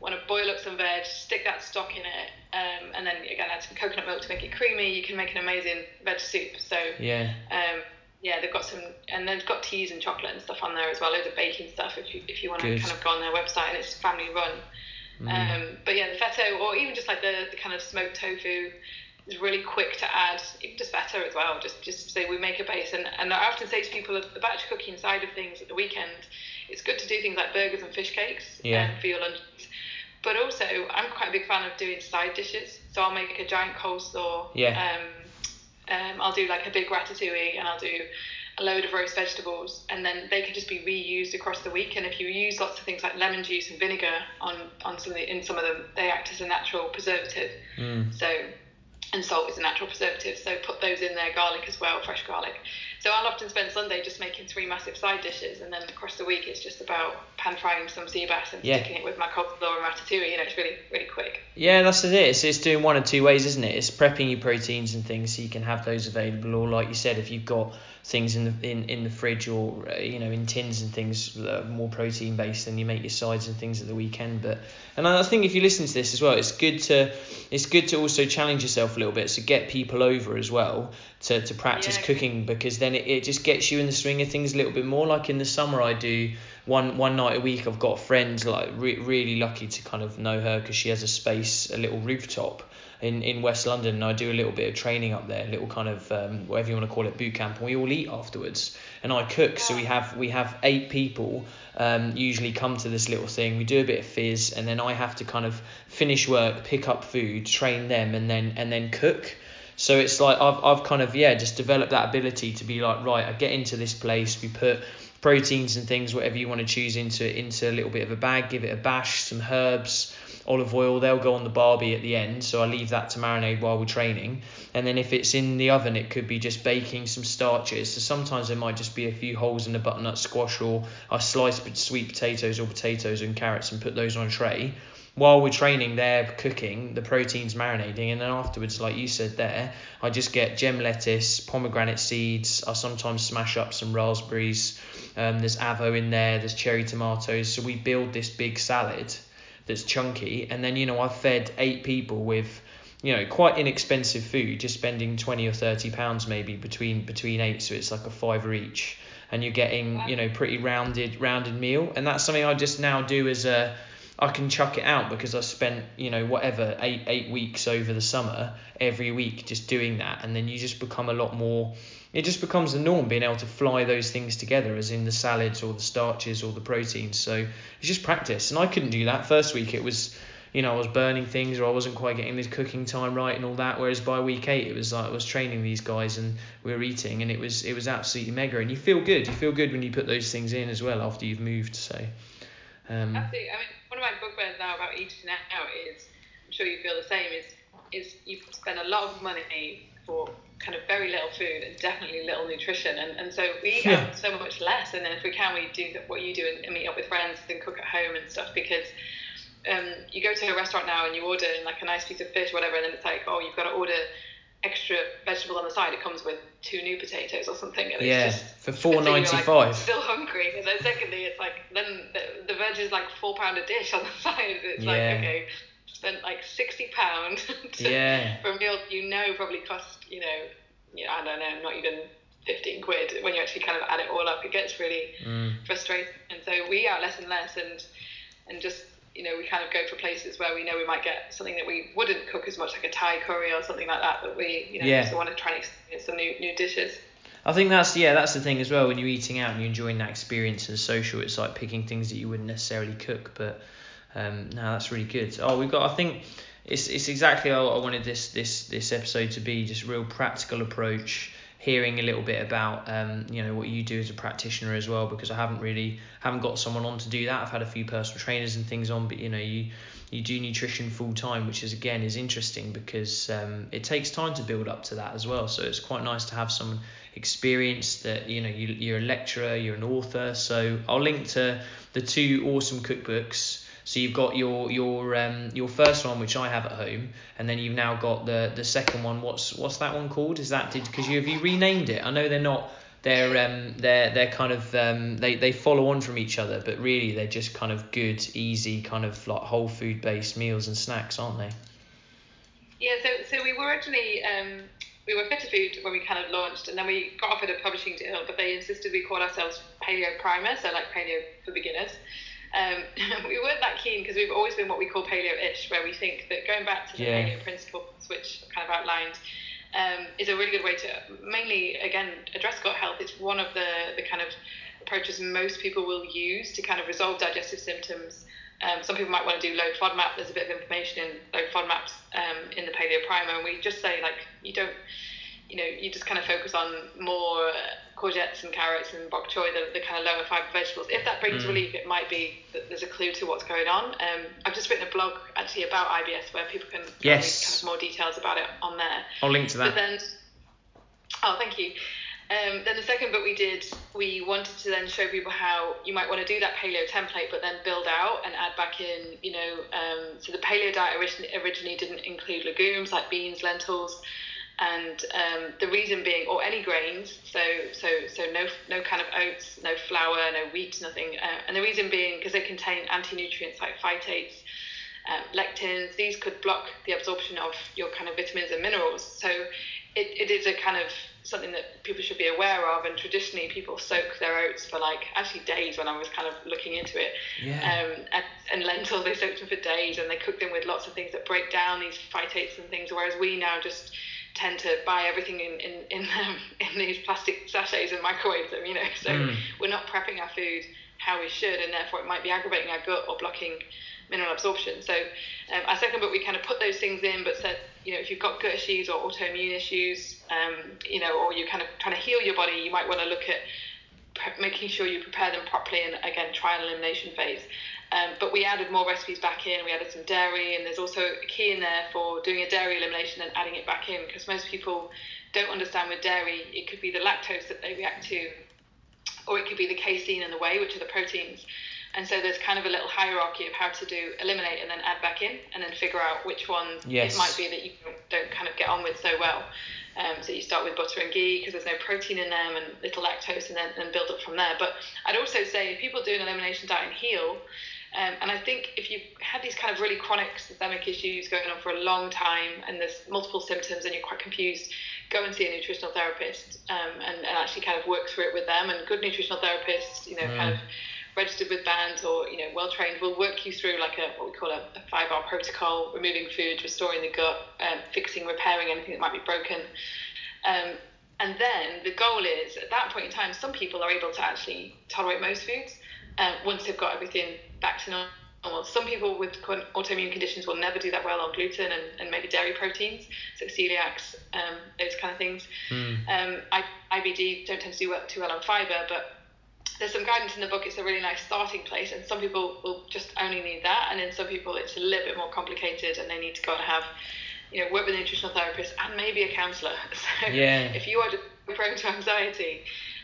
want to boil up some veg, stick that stock in it, um, and then again add some coconut milk to make it creamy. You can make an amazing veg soup. So Yeah. um, yeah, they've got some, and they've got teas and chocolate and stuff on there as well. Loads of baking stuff if you if you want to kind of go on their website and it's family run. Mm. Um, but yeah, the feta or even just like the, the kind of smoked tofu is really quick to add. Even just feta as well. Just just say we make a base, and, and I often say to people the batch cooking side of things at the weekend, it's good to do things like burgers and fish cakes Yeah. um, for your lunch. But also, I'm quite a big fan of doing side dishes. So I'll make a giant coleslaw. Yeah. Um, um, I'll do like a big ratatouille, and I'll do a load of roast vegetables, and then they can just be reused across the week. And if you use lots of things like lemon juice and vinegar on on some of the, in some of them, they act as a natural preservative. Mm. So, and salt is a natural preservative. So put those in there, garlic as well, fresh garlic. So I'll often spend Sunday just making three massive side dishes, and then across the week it's just about pan frying some sea bass and Yeah. sticking it with my coleslaw and ratatouille. You know, it's really really quick. Yeah, that's it. It's, it's doing one or two ways, isn't it? It's prepping your proteins and things so you can have those available. Or like you said, if you've got things in the in, in the fridge or uh, you know in tins and things that are more protein based, then you make your sides and things at the weekend. But and I think if you listen to this as well, it's good to it's good to also challenge yourself a little bit. So get people over as well to, to practice Yeah. cooking because then it, it just gets you in the swing of things a little bit more. Like in the summer, I do one one night a week. I've got a friend like re- really lucky to kind of know her because she has a space, a little rooftop in, in West London. And I do a little bit of training up there, a little kind of um, whatever you want to call it, boot camp, and we all eat afterwards. And I cook, so we have we have eight people um, usually come to this little thing. We do a bit of fizz, and then I have to kind of finish work, pick up food, train them, and then and then cook. So it's like I've I've kind of yeah just developed that ability to be like right I get into this place we put proteins and things whatever you want to choose into into a little bit of a bag give it a bash some herbs olive oil they'll go on the barbie at the end so I leave that to marinate while we're training. And then if it's in the oven it could be just baking some starches. So sometimes there might just be a few holes in the butternut squash or I slice sweet potatoes or potatoes and carrots and put those on a tray. While we're training they're cooking the proteins marinating and then afterwards like you said there I just get gem lettuce pomegranate seeds I sometimes smash up some raspberries. Um, there's avo in there there's cherry tomatoes. So we build this big salad that's chunky and then you know I've fed eight people with you know quite inexpensive food just spending 20 or 30 pounds maybe between between eight so it's like a fiver each and you're getting you know pretty rounded rounded meal and that's something I just now do as a I can chuck it out because I spent you know whatever eight eight weeks over the summer every week just doing that. And then you just become a lot more it just becomes the norm being able to fly those things together as in the salads or the starches or the proteins. So it's just practice. And I couldn't do that. First week it was you know I was burning things or I wasn't quite getting this cooking time right and all that. Whereas by week 8 it was like I was training these guys and we were eating and it was it was absolutely mega. And you feel good. You feel good when you put those things in as well after you've moved so um Absolutely. I mean, my bugbears now about eating out is, I'm sure you feel the same, is is you spend a lot of money for kind of very little food and definitely little nutrition, and, and so we eat Yeah. so much less, and then if we can, we do what you do and, and meet up with friends and cook at home and stuff because. Um, you go to a restaurant now and you order like a nice piece of fish, or whatever, and then it's like, oh, you've got to order extra vegetable on the side. It comes with two new potatoes or something. And Yeah, it's just, for four ninety five. like, still hungry, and then secondly, it's like then the, the veg is like four pound a dish on the side. It's Yeah. like okay, spent like sixty pound Yeah. for a meal you know probably cost you know, you know I don't know, not even fifteen quid. When you actually kind of add it all up, it gets really Mm. frustrating. And so we are less and less, and and just you know we kind of go for places where we know we might get something that we wouldn't cook as much, like a Thai curry or something like that. that we you know Yeah. just want to try and experience some new new dishes. I think that's yeah, that's the thing as well. When you're eating out and you're enjoying that experience and social, it's like picking things that you wouldn't necessarily cook. But um, no, that's really good. Oh, we've got. I think it's it's exactly how I wanted this this this episode to be. Just real practical approach. Hearing a little bit about um, you know what you do as a practitioner as well because I haven't really haven't got someone on to do that. I've had a few personal trainers and things on, but you know you you do nutrition full time, which is again is interesting because um, it takes time to build up to that as well. So it's quite nice to have someone experienced that you know you, you're a lecturer, you're an author. So I'll link to the two awesome cookbooks so you've got your your um your first one which I have at home, and then you've now got the the second one. What's what's that one called? Is that did because you have you renamed it? I know they're not they're um they're they're kind of um they they follow on from each other, but really they're just kind of good, easy kind of like whole food based meals and snacks, aren't they? Yeah, so so we were originally um we were Fitter Food when we kind of launched, and then we got offered a publishing deal, but they insisted we call ourselves Paleo Primer, so like paleo for beginners. Um, we weren't that keen because we've always been what we call paleo-ish, where we think that going back to the yeah. paleo principles, which kind of outlined, um, is a really good way to mainly again address gut health. It's one of the the kind of approaches most people will use to kind of resolve digestive symptoms. Um, some people might want to do low FODMAP. There's a bit of information in low FODMAPs um, in the paleo primer, and we just say like you don't you know, you just kind of focus on more courgettes and carrots and bok choy, the, the kind of lower fiber vegetables. If that brings mm. relief, it might be that there's a clue to what's going on. Um, I've just written a blog actually about IBS where people can yes. kind of more details about it on there. I'll link to that. But then, oh, thank you. Um, then the second book we did, we wanted to then show people how you might want to do that paleo template, but then build out and add back in, you know, um, so the paleo diet originally, originally didn't include legumes like beans, lentils, and um, the reason being, or any grains, so so so no no kind of oats, no flour, no wheat, nothing, uh, and the reason being because they contain anti-nutrients like phytates, um, lectins. These could block the absorption of your kind of vitamins and minerals. So it, it is a kind of something that people should be aware of. And traditionally, people soak their oats for like actually days. When I was kind of looking into it, yeah. um, and, and lentils they soak them for days, and they cook them with lots of things that break down these phytates and things. Whereas we now just tend to buy everything in in in, um, in these plastic sachets and microwave them, you know. So mm. we're not prepping our food how we should, and therefore it might be aggravating our gut or blocking mineral absorption. So um, our second book, we kind of put those things in, but said, you know, if you've got gut issues or autoimmune issues, um, you know, or you're kind of trying to heal your body, you might want to look at making sure you prepare them properly and again trial elimination phase. Um, but we added more recipes back in. We added some dairy, and there's also a key in there for doing a dairy elimination and adding it back in because most people don't understand with dairy. It could be the lactose that they react to, or it could be the casein and the whey, which are the proteins. And so there's kind of a little hierarchy of how to do eliminate and then add back in, and then figure out which ones yes. it might be that you don't kind of get on with so well. Um, so you start with butter and ghee because there's no protein in them and little lactose, and then and build up from there. But I'd also say if people do an elimination diet and heal, um, and I think if you've had these kind of really chronic systemic issues going on for a long time and there's multiple symptoms and you're quite confused, go and see a nutritional therapist um, and, and actually kind of work through it with them. And good nutritional therapists, you know, mm. kind of registered with bands or you know well trained will work you through like a what we call a, a five R protocol, removing food, restoring the gut, um, fixing, repairing anything that might be broken. Um, and then the goal is at that point in time, some people are able to actually tolerate most foods um, once they've got everything back to normal. Some people with autoimmune conditions will never do that well on gluten and, and maybe dairy proteins, so celiacs, um, those kind of things. Mm. Um, I, IBD don't tend to do well, too well on fibre, but there's some guidance in the book. It's a really nice starting place, and some people will just only need that, and then some people it's a little bit more complicated, and they need to go and have, you know, work with a nutritional therapist and maybe a counsellor. So yeah. if you are prone to anxiety,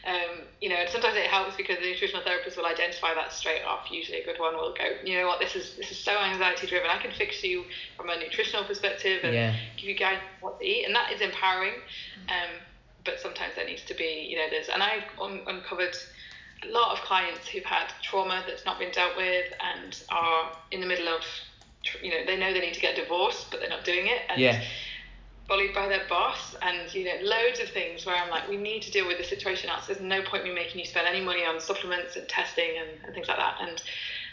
um, you know, and sometimes it helps because the nutritional therapist will identify that straight off. Usually, a good one will go, you know what, this is this is so anxiety driven. I can fix you from a nutritional perspective and yeah. give you guys what to eat, and that is empowering. Um, but sometimes there needs to be, you know, there's, and I've un- uncovered a lot of clients who've had trauma that's not been dealt with and are in the middle of, you know, they know they need to get divorced, but they're not doing it. And yeah bullied by their boss and you know loads of things where I'm like we need to deal with the situation else. There's no point me making you spend any money on supplements and testing and, and things like that. And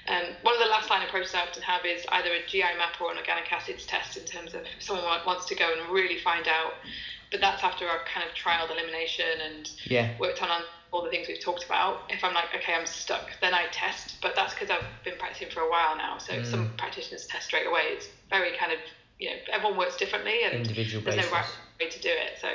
um, one of the last line approaches I often have is either a GI map or an organic acids test in terms of if someone wants to go and really find out. But that's after I've kind of trialed elimination and yeah. worked on all the things we've talked about. If I'm like okay I'm stuck then I test. But that's because I've been practicing for a while now. So mm. some practitioners test straight away it's very kind of you know everyone works differently and Individual there's basis. no right way to do it. So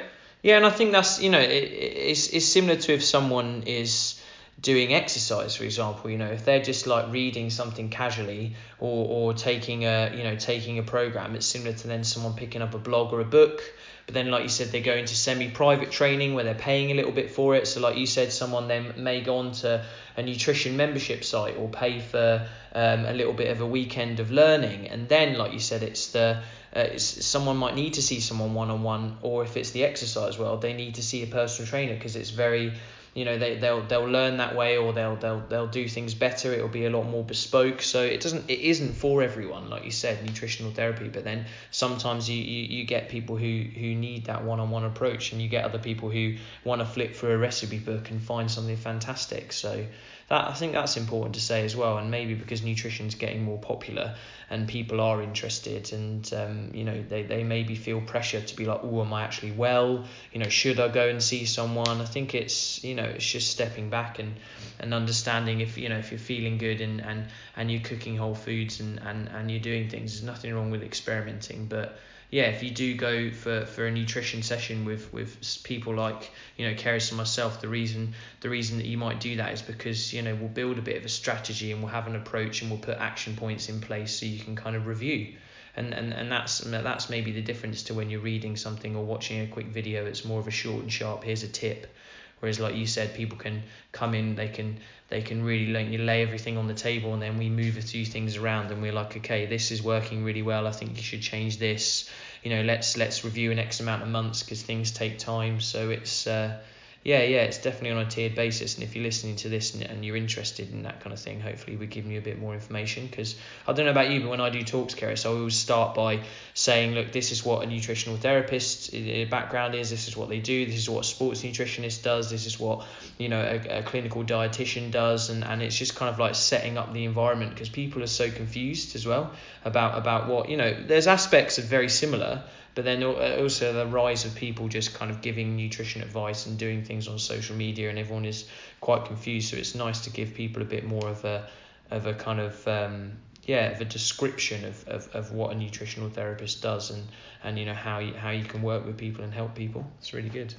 Yeah, and I think that's you know it, it's it's similar to if someone is doing exercise for example you know if they're just like reading something casually or, or taking a you know taking a program it's similar to then someone picking up a blog or a book but then like you said they go into semi-private training where they're paying a little bit for it. So like you said someone then may go on to a nutrition membership site or pay for um, a little bit of a weekend of learning. And then like you said it's the uh, it's, someone might need to see someone one-on-one or if it's the exercise world they need to see a personal trainer because it's very you know they they'll they'll learn that way or they'll they'll they'll do things better. It'll be a lot more bespoke. So it doesn't it isn't for everyone like you said nutritional therapy. But then sometimes you you, you get people who who need that one-on-one approach and you get other people who want to flip through a recipe book and find something fantastic. So that I think that's important to say as well. And maybe because nutrition's getting more popular and people are interested and um, you know they, they maybe feel pressure to be like oh am I actually well? You know should I go and see someone? I think it's you know it's just stepping back and and understanding if you know if you're feeling good and and and you're cooking whole foods and and, and you're doing things there's nothing wrong with experimenting but yeah, if you do go for, for a nutrition session with, with people like you know Keris and myself, the reason the reason that you might do that is because you know we'll build a bit of a strategy and we'll have an approach and we'll put action points in place so you can kind of review. And, and, and that's that's maybe the difference to when you're reading something or watching a quick video. It's more of a short and sharp. Here's a tip. Whereas, like you said, people can come in, they can they can really lay, you lay everything on the table, and then we move a few things around, and we're like, okay, this is working really well. I think you should change this. You know, let's let's review in X amount of months because things take time. So it's uh, yeah, yeah, it's definitely on a tiered basis. And if you're listening to this and, and you're interested in that kind of thing, hopefully we're giving you a bit more information. Because I don't know about you, but when I do talks, Keris, I always start by saying, look, this is what a nutritional therapist eh, eh, background is. This is what they do. This is what a sports nutritionist does. This is what you know a, a clinical dietitian does. And, and it's just kind of like setting up the environment because people are so confused as well about about what you know. There's aspects of very similar but then uh, also the rise of people just kind of giving nutrition advice and doing things on social media and everyone is quite confused so it's nice to give people a bit more of a of a kind of um, yeah of a description of, of, of what a nutritional therapist does and and you know how you, how you can work with people and help people it's really good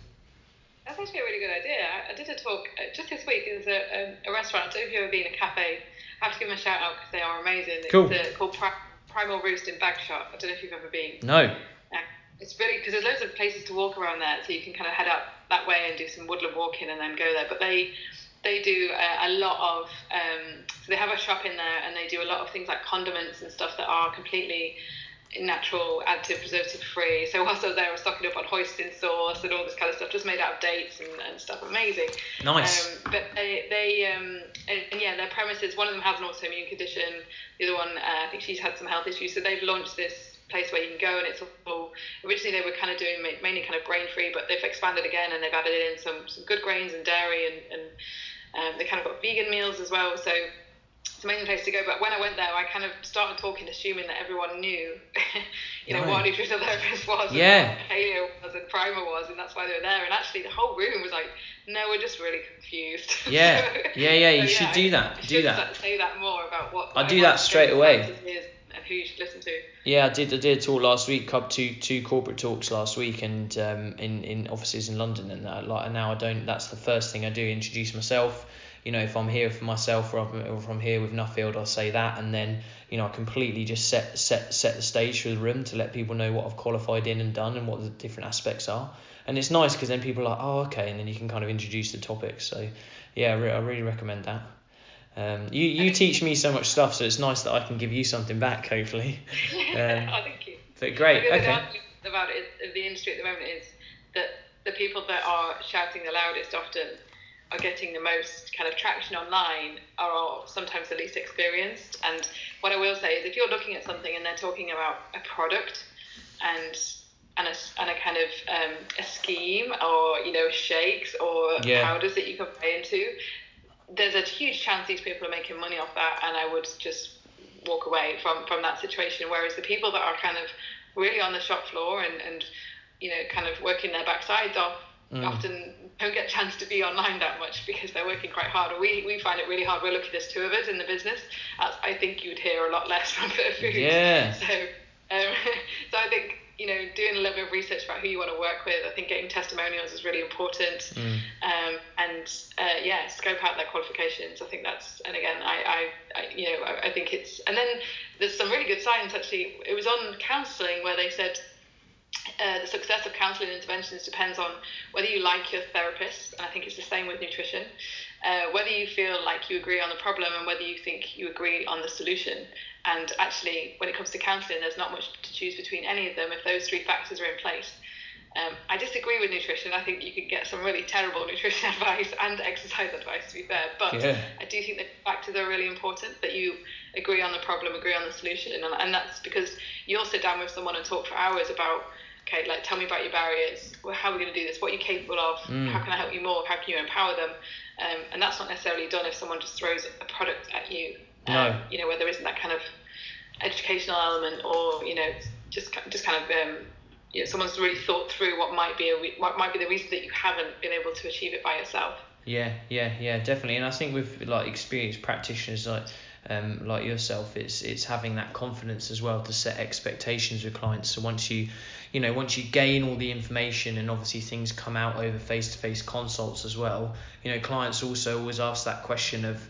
that's actually a really good idea. I, did a talk uh, just this week. in a, a, a restaurant. I don't know if you've ever been a cafe. I have to give them a shout out because they are amazing. Cool. It's uh, called Primal Roost in Bagshot. I don't know if you've ever been. No it's really because there's loads of places to walk around there, so you can kind of head up that way and do some woodland walking and then go there. But they they do a, a lot of um, so they have a shop in there and they do a lot of things like condiments and stuff that are completely natural, additive, preservative free. So whilst I was there, I was stocking up on hoisin sauce and all this kind of stuff, just made out of dates and, and stuff. Amazing. Nice. Um, but they, they um, and, and, yeah, their premises. one of them has an autoimmune condition, the other one, uh, I think she's had some health issues. So they've launched this place where you can go and it's all originally they were kind of doing mainly kind of grain free but they've expanded again and they've added in some, some good grains and dairy and, and um, they kind of got vegan meals as well so it's an amazing place to go. But when I went there I kind of started talking assuming that everyone knew you know right. what nutritional therapist was yeah. and what paleo was and primer was and that's why they were there. And actually the whole room was like no we're just really confused. Yeah. So, yeah yeah you so, should yeah, do that. I do that. say that more about what I do that straight away. and who you should listen to. Yeah, I did. I did a talk last week. Couple two two corporate talks last week, and um, in in offices in London, and that, like now I don't. That's the first thing I do. Introduce myself. You know, if I'm here for myself or if I'm here with Nuffield, I'll say that, and then you know I completely just set set set the stage for the room to let people know what I've qualified in and done and what the different aspects are. And it's nice because then people are like, oh okay, and then you can kind of introduce the topic. So yeah, I, re- I really recommend that. Um, you you teach me so much stuff, so it's nice that I can give you something back, hopefully. Um, oh, thank you. But great. The okay. about it, the industry at the moment is that the people that are shouting the loudest often are getting the most kind of traction online are sometimes the least experienced. And what I will say is, if you're looking at something and they're talking about a product and and a, and a kind of um, a scheme or you know shakes or yeah. powders that you can buy into there's a huge chance these people are making money off that, and I would just walk away from from that situation. Whereas the people that are kind of really on the shop floor and and you know kind of working their backsides off mm. often don't get a chance to be online that much because they're working quite hard. We we find it really hard. We're lucky there's two of us in the business. I think you'd hear a lot less from food. Yeah. So um, so I think you know, doing a little bit of research about who you want to work with. I think getting testimonials is really important. Mm. Um, and uh, yeah, scope out their qualifications. I think that's, and again, I, I, I you know, I, I, think it's, and then there's some really good science actually. It was on counselling where they said uh, the success of counselling interventions depends on whether you like your therapist, and I think it's the same with nutrition, uh, whether you feel like you agree on the problem and whether you think you agree on the solution. And actually, when it comes to counselling, there's not much to choose between any of them if those three factors are in place. Um, I disagree with nutrition. I think you could get some really terrible nutrition advice and exercise advice, to be fair. But yeah. I do think the factors are really important that you agree on the problem, agree on the solution. And, and that's because you'll sit down with someone and talk for hours about okay, like tell me about your barriers. Well, how are we going to do this? What are you capable of? Mm. How can I help you more? How can you empower them? Um, and that's not necessarily done if someone just throws a product at you. Um, no. You know, where there isn't that kind of educational element, or you know, just just kind of um, you know, someone's really thought through what might be a what might be the reason that you haven't been able to achieve it by yourself. Yeah, yeah, yeah, definitely. And I think with like experienced practitioners like um, like yourself, it's it's having that confidence as well to set expectations with clients. So once you, you know, once you gain all the information and obviously things come out over face to face consults as well, you know, clients also always ask that question of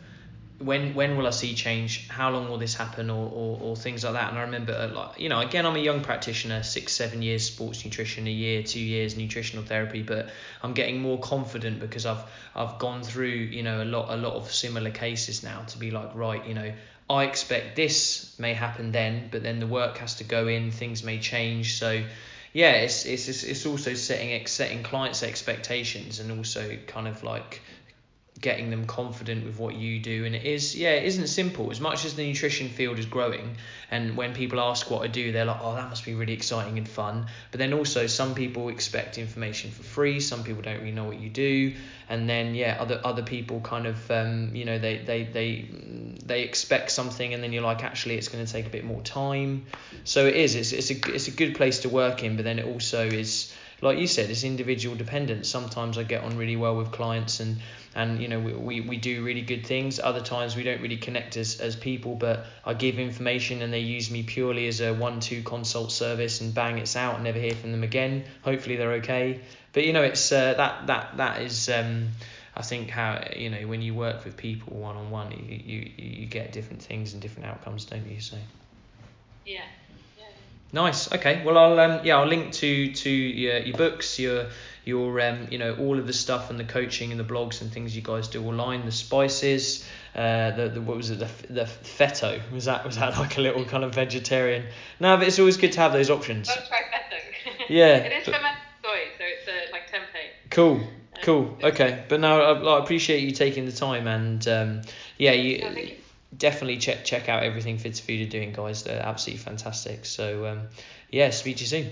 when when will I see change? How long will this happen, or, or, or things like that? And I remember, uh, like you know, again, I'm a young practitioner, six seven years sports nutrition, a year, two years nutritional therapy, but I'm getting more confident because I've I've gone through you know a lot a lot of similar cases now to be like right, you know, I expect this may happen then, but then the work has to go in, things may change, so yeah, it's it's it's also setting setting clients' expectations and also kind of like getting them confident with what you do. And it is yeah it isn't simple. As much as the nutrition field is growing and when people ask what I do they're like oh that must be really exciting and fun. But then also some people expect information for free. Some people don't really know what you do. And then yeah other other people kind of um, you know they they they they expect something and then you're like actually it's going to take a bit more time. So it is. It's, it's a it's a good place to work in but then it also is like you said, it's individual dependent. Sometimes I get on really well with clients and and you know we, we, we do really good things. Other times we don't really connect as, as people, but I give information and they use me purely as a one two consult service and bang it's out. Never hear from them again. Hopefully they're okay. But you know it's uh, that that that is. Um, I think how you know when you work with people one on one, you, you you get different things and different outcomes, don't you? So. Yeah. Nice. Okay. Well, I'll um yeah I'll link to to your, your books, your your um you know all of the stuff and the coaching and the blogs and things you guys do online, the spices, uh the, the what was it the the fetto was that was that like a little kind of vegetarian? No, but it's always good to have those options. Don't try fetto. yeah. it is fermented soy, so it's uh, like tempeh. Cool. Cool. Okay. But no, I, I appreciate you taking the time and um yeah you. No, you definitely check check out everything Fitter Food are doing, guys. They're absolutely fantastic. So um, yeah, speak to you soon.